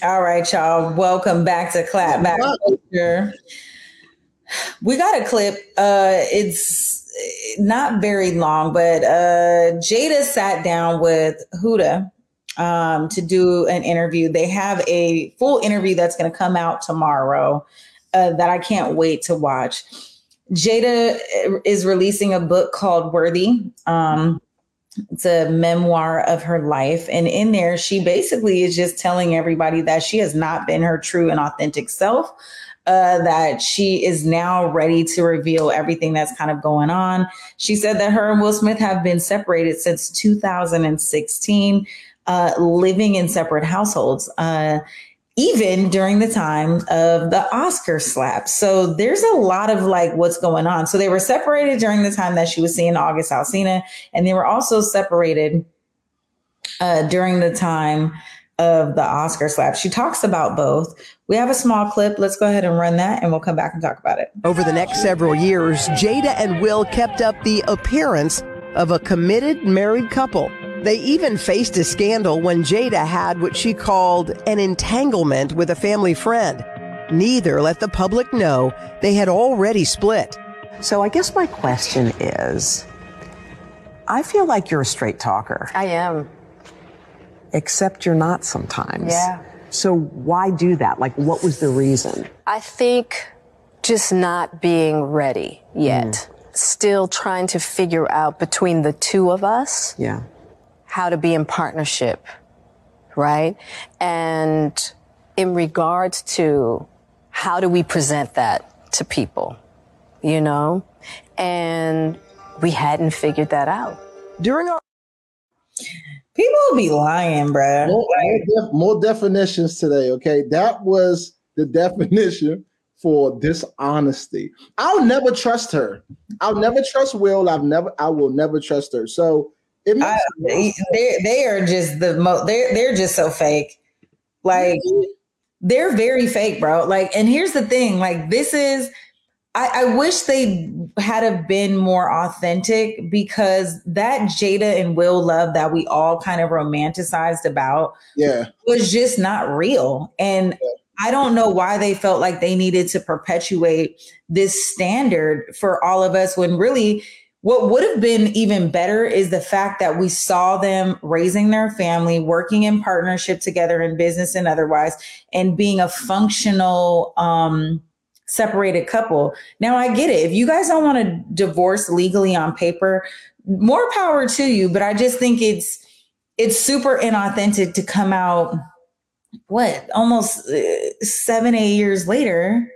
All right, y'all. Welcome back to Clap Back We got a clip. Uh, it's not very long, but uh, Jada sat down with Hoda um, to do an interview. They have a full interview that's going to come out tomorrow uh, that I can't wait to watch. Jada is releasing a book called Worthy. Um, it's a memoir of her life. And in there, she basically is just telling everybody that she has not been her true and authentic self. Uh, that she is now ready to reveal everything that's kind of going on. She said that her and Will Smith have been separated since 2016, uh, living in separate households. Uh, even during the time of the Oscar slap. So there's a lot of like what's going on. So they were separated during the time that she was seeing August Alsina, and they were also separated uh, during the time of the Oscar slap. She talks about both. We have a small clip. Let's go ahead and run that and we'll come back and talk about it. Over the next several years, Jada and Will kept up the appearance of a committed married couple. They even faced a scandal when Jada had what she called an entanglement with a family friend. Neither let the public know they had already split. So I guess my question is I feel like you're a straight talker. I am. Except you're not sometimes. Yeah. So why do that? Like, what was the reason? I think just not being ready yet. Mm. Still trying to figure out between the two of us. Yeah. How to be in partnership, right? And in regards to how do we present that to people, you know? And we hadn't figured that out. During our People be lying, bro. More, more, def- more definitions today. Okay, that was the definition for dishonesty. I'll never trust her. I'll never trust Will. I've never. I will never trust her. So it I, they they are just the most. They're they're just so fake. Like they're very fake, bro. Like, and here's the thing. Like, this is I, I wish they had have been more authentic because that Jada and Will love that we all kind of romanticized about yeah was just not real. And yeah. I don't know why they felt like they needed to perpetuate this standard for all of us when really what would have been even better is the fact that we saw them raising their family, working in partnership together in business and otherwise, and being a functional um separated couple. Now I get it. If you guys don't want to divorce legally on paper, more power to you, but I just think it's it's super inauthentic to come out what almost uh, 7 8 years later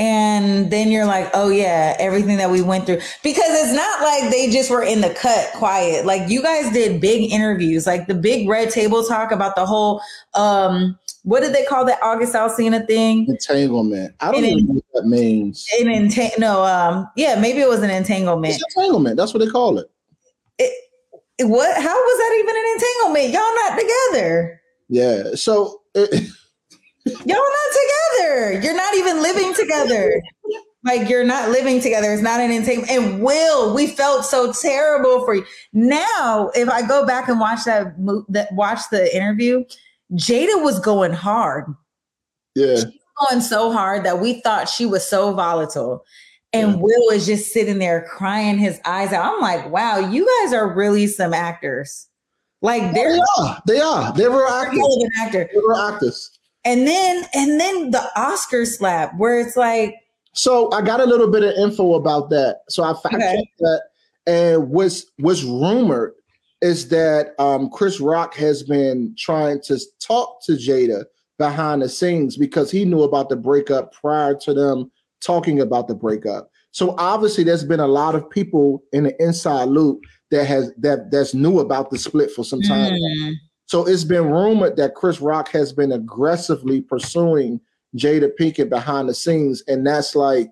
and then you're like, oh yeah, everything that we went through. Because it's not like they just were in the cut quiet. Like you guys did big interviews, like the big red table talk about the whole um what did they call that August Alsina thing? Entanglement. I don't even know what that means. An entang- no, um, yeah, maybe it was an entanglement. It's entanglement. That's what they call it. It, it what? How was that even an entanglement? Y'all not together. Yeah. So it, y'all not together. You're not even living together. like you're not living together. It's not an entanglement. And Will, we felt so terrible for you. Now, if I go back and watch that, that watch the interview, Jada was going hard. Yeah. going so hard that we thought she was so volatile. And yeah. Will was just sitting there crying his eyes out. I'm like, wow, you guys are really some actors. Like they're they are. They are. They were actors. They were actors. And then and then the Oscar slap where it's like so I got a little bit of info about that. So I fact okay. checked that and what's what's rumored is that um, Chris Rock has been trying to talk to Jada behind the scenes because he knew about the breakup prior to them talking about the breakup. So obviously, there's been a lot of people in the inside loop that has that that's new about the split for some time. Mm. So it's been rumored that Chris Rock has been aggressively pursuing Jada Pinkett behind the scenes, and that's like,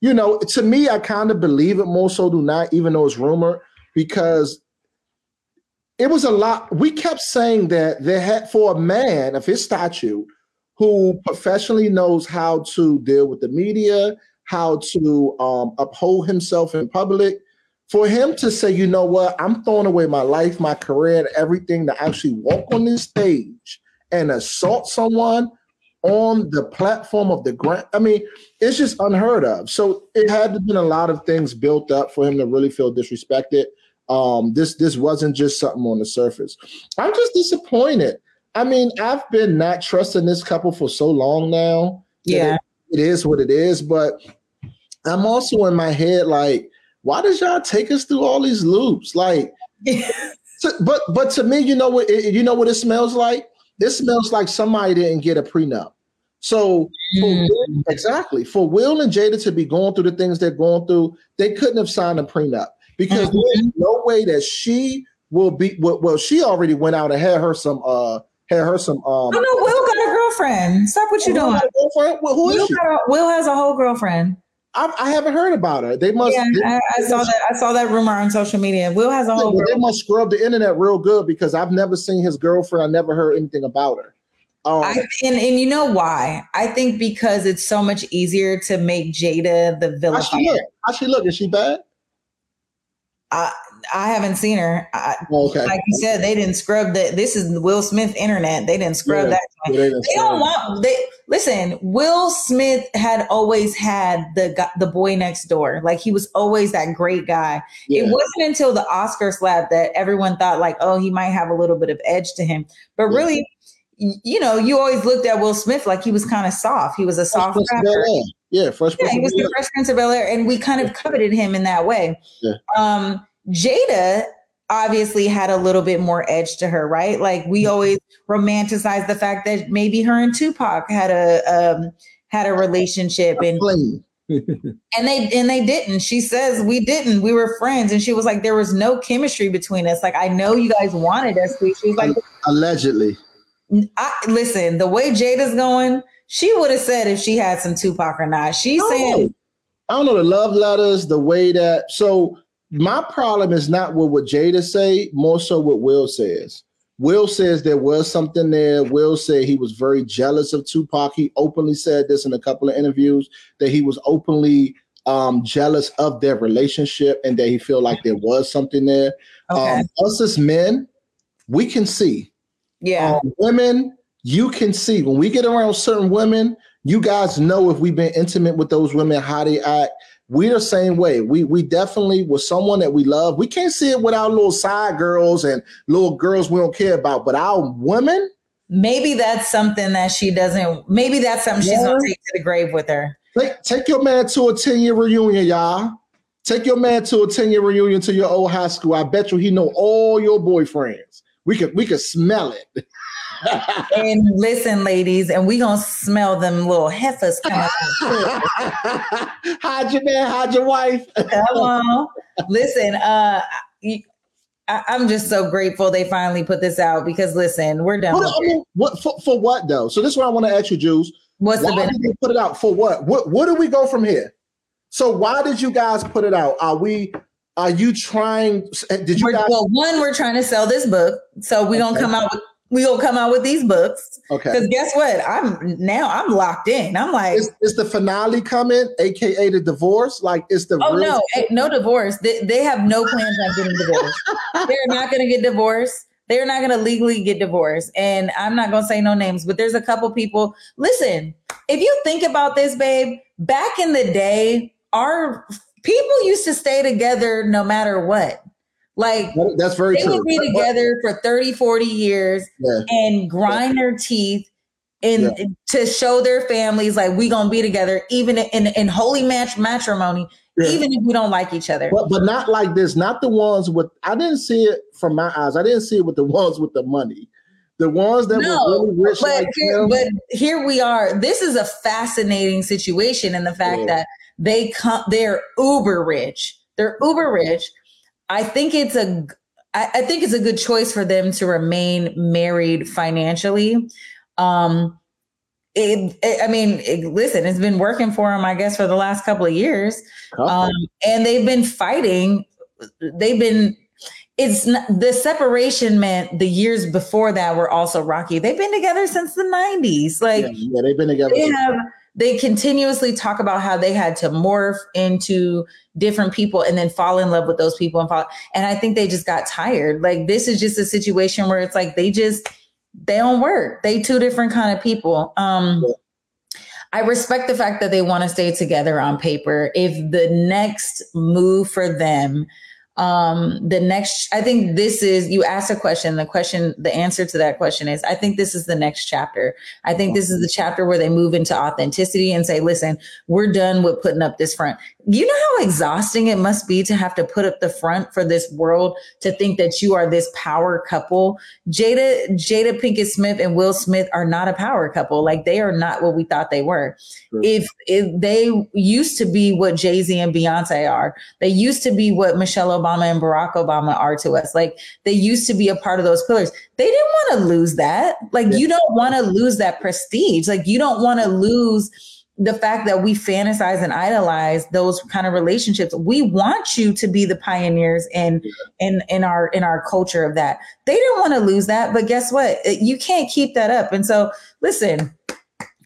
you know, to me, I kind of believe it more so do not, even though it's rumor, because it was a lot. We kept saying that they had for a man of his stature who professionally knows how to deal with the media, how to um, uphold himself in public. For him to say, you know what, I'm throwing away my life, my career, and everything to actually walk on this stage and assault someone on the platform of the grant. I mean, it's just unheard of. So it had to been a lot of things built up for him to really feel disrespected. Um, this this wasn't just something on the surface. I'm just disappointed. I mean, I've been not trusting this couple for so long now. Yeah, it, it is what it is. But I'm also in my head like, why does y'all take us through all these loops? Like, but but to me, you know what? It, you know what it smells like? This smells like somebody didn't get a prenup. So for mm. Exactly for Will and Jada to be going through the things they're going through, they couldn't have signed a prenup because mm-hmm. there's no way that she will be. Well, well, she already went out and had her some. uh Had her some. um Oh no, Will got a girlfriend. Stop what you're doing. got a girlfriend? Well, who is Will, she? got a- Will has a whole girlfriend. I, I haven't heard about her. They must. Yeah, they- I, I they saw must- that. I saw that rumor on social media. Will has a whole. well, they must scrub the internet real good because I've never seen his girlfriend. I never heard anything about her. Um, I, and and you know why? I think because it's so much easier to make Jada the how she villain. look? How she look? Is she bad? I I haven't seen her. I, Oh, okay. Like you said, they didn't scrub the. This is Will Smith internet. They didn't scrub Yeah, that. yeah, they don't want. They listen. Will Smith had always had the the boy next door. Like he was always that great guy. Yeah. It wasn't until the Oscar slap that everyone thought like, oh, he might have a little bit of edge to him. But really, you know, you always looked at Will Smith like he was kind of soft. He was a soft rapper. Yeah, Fresh Yeah, he was the. Fresh Prince of Bel Air, and we kind of coveted him in that way. Yeah. Um, Jada obviously had a little bit more edge to her, right? Like we Mm-hmm. always romanticize the fact that maybe her and Tupac had a um, had a relationship, and and they and they didn't. She says we didn't. We were friends, and she was like, there was no chemistry between us. Like I know you guys wanted us. She was like, Allegedly. I, listen, the way Jada's going, she would have said if she had some Tupac or not. She saying. know. I don't know the love letters, the way that. So my problem is not with what Jada say, more so what Will says. Will says there was something there. Will said he was very jealous of Tupac. He openly said this in a couple of interviews that he was openly um, jealous of their relationship and that he felt like there was something there. Okay. Um, us as men, we can see. Yeah. Um, women, you can see when we get around certain women, you guys know if we've been intimate with those women, how they act. We're the same way. We we definitely with someone that we love. We can't see it with our little side girls and little girls we don't care about. But our women, Maybe that's something that she doesn't. Maybe that's something she's gonna take to the grave with her. take, take your man to a 10-year reunion, y'all. Take your man to a 10-year reunion to your old high school. I bet you he know all your boyfriends. We could we could smell it. And listen, ladies, and we gonna smell them little heifers coming out. hide your man, hide your wife. Come on. Listen, uh, I, I'm just so grateful they finally put this out because listen, we're done. What, I mean, what for, for what though? So this is what I want to ask you, Jules. What's the why benefit? did put it out for what? What where do we go from here? So why did you guys put it out? Are we are you trying did you We're- guys well, one, we're trying to sell this book, so we're gonna come out with we gonna come out with these books. Okay. Because guess what? I'm now I'm locked in. I'm like, is, is the finale coming, aka the divorce? Like is the oh real no, no divorce. They, they have no plans on getting divorced. They're not gonna get divorced. They're not gonna legally get divorced. And I'm not gonna say no names, but there's a couple people. Listen, if you think about this, babe, back in the day, our people used to stay together no matter what. Like that's very they true. would be together for 30, 40 years Yeah. and grind their teeth and to show their families like we gonna be together even in in holy match matrimony, Yeah. even if we don't like each other. But but not like this. Not the ones with. I didn't see it from my eyes. I didn't see it with the ones with the money. The ones that no, were really rich but like here, but here we are. This is a fascinating situation in the fact Yeah. that they come, they're uber rich. They're uber rich. I think it's a, I, I think it's a good choice for them to remain married financially. Um, it, it- I mean, it- listen, it's been working for them, I guess, for the last couple of years. Um, and they've been fighting. They've been, it's not, the separation meant the years before that were also rocky. They've been together since the 90s. Like, yeah, yeah, they've been together. they have they continuously talk about how they had to morph into different people and then fall in love with those people and fall and i think they just got tired. Like this is just a situation where it's like they just they don't work. They two different kind of people. Um I respect the fact that they want to stay together on paper. If the next move for them, um, the next, I think this is, you asked a question. The question, the answer to that question is, I think this is the next chapter. I think this is the chapter where they move into authenticity and say, listen, we're done with putting up this front. You know how exhausting it must be to have to put up the front for this world to think that you are this power couple. Jada, Jada Pinkett Smith and Will Smith are not a power couple. Like they are not what we thought they were. If, if they used to be what Jay Z and Beyonce are, they used to be what Michelle Obama Obama and Barack Obama are to us. Like they used to be a part of those pillars. They didn't want to lose that. Like yeah. you don't want to lose that prestige. Like you don't want to lose the fact that we fantasize and idolize those kind of relationships we want you to be the pioneers in in in our in our culture of that they didn't want to lose that but guess what you can't keep that up and so listen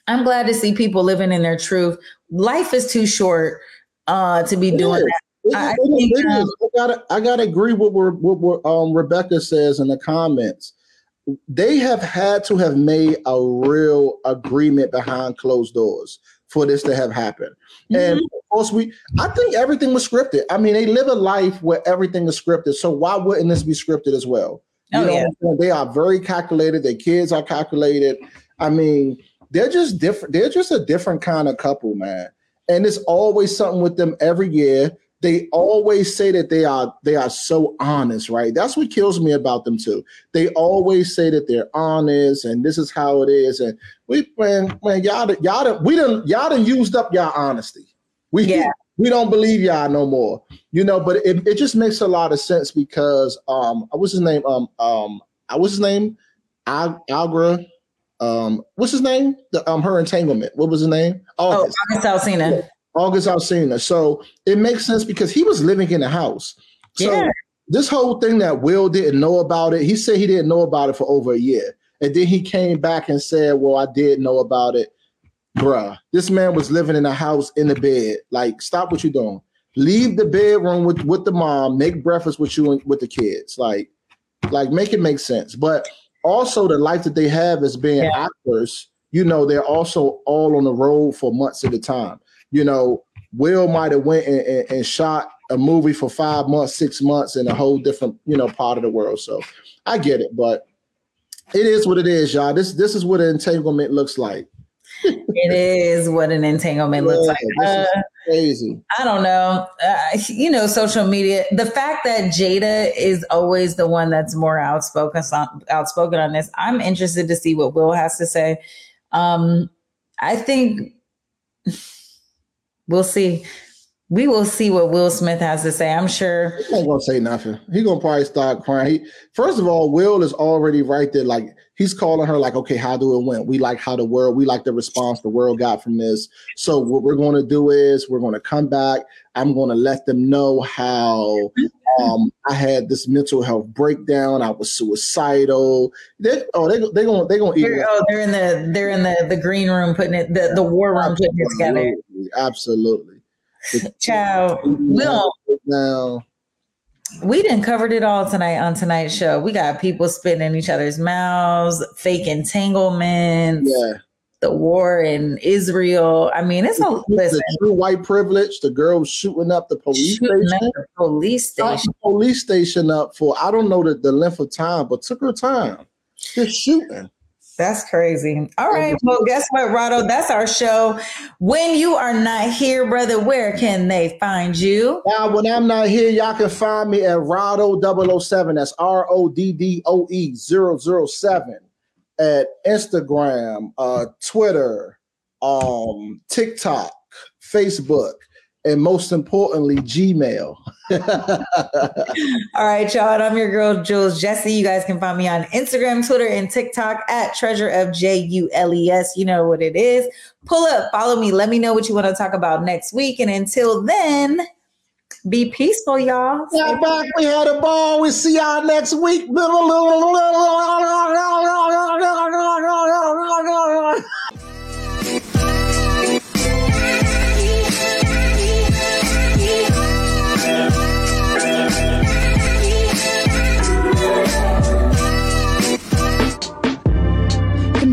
i'm glad to see people living in their truth life is too short uh to be doing that I, I, think, um, I, gotta I gotta agree with what, what um, Rebecca says in the comments. They have had to have made a real agreement behind closed doors for this to have happened. Mm-hmm. And of course, we I think everything was scripted. I mean, they live a life where everything is scripted. So why wouldn't this be scripted as well? You oh, know, yeah. they are very calculated. Their kids are calculated. I mean, they're just different. They're just a different kind of couple, man. And it's always something with them every year they always say that they are they are so honest, right? That's what kills me about them too. They always say that they're honest and this is how it is. And we man, man, y'all y'all we done y'all done used up y'all honesty. We yeah. we don't believe y'all no more. You know, but it, it just makes a lot of sense because um what's his name? Um um what's his name? Al- Algra um, what's his name? The, um, her entanglement. What was his name? August. Oh, August Alsina. August Alsina. So it makes sense because he was living in the house. So yeah. this whole thing that Will didn't know about it, he said he didn't know about it for over a year. And then he came back and said, Well, I did know about it. Bruh, this man was living in a house in the bed. Like, stop what you're doing. Leave the bedroom with, with the mom, make breakfast with you and with the kids. Like, like make it make sense. But also the life that they have as being yeah. actors, you know, they're also all on the road for months at a time you know, Will might have went and, and, and, shot a movie for five months, six months in a whole different, you know, part of the world. So I get it, but it is what it is, y'all. This this is what an entanglement looks like. it is what an entanglement yeah, looks like. Uh, crazy. I don't know. Uh, you know, social media. The fact that Jada is always the one that's more outspoken outspoken on this. I'm interested to see what Will has to say. Um, I think we'll see. We will see what Will Smith has to say. I'm sure he ain't gonna say nothing. He gonna probably start crying. He, first of all, Will is already right there. Like he's calling her, like, okay, how do it went? We like how the world, we like the response the world got from this. So what we're gonna do is we're gonna come back. I'm gonna let them know how um, I had this mental health breakdown. I was suicidal. They oh they they gonna they gonna eat. They're, oh, they're in the they're in the the green room putting it the the war room putting it together. Absolutely. Ciao. Will now. We didn't covered it all tonight on tonight's show. We got people spitting in each other's mouths, fake entanglements. Yeah the war in Israel. I mean, it's a listen. The true white privilege. The girl shooting up the police shooting station. The police station. The police station up for I don't know the, the length of time, but took her time. Just shooting. That's crazy. All right. Well, guess what, Rado? That's our show. When you are not here, brother, where can they find you? Now, when I'm not here, y'all can find me at Rado 007. That's R O D D O E 007 at Instagram, uh, Twitter, um, TikTok, Facebook, and most importantly, Gmail. All right, y'all. I'm your girl, Jules Jessie. You guys can find me on Instagram, Twitter, and TikTok at Treasure of J U L E S. You know what it is. Pull up, follow me. Let me know what you want to talk about next week. And until then, be peaceful, y'all. Yeah, back. We had a ball. We see y'all next week.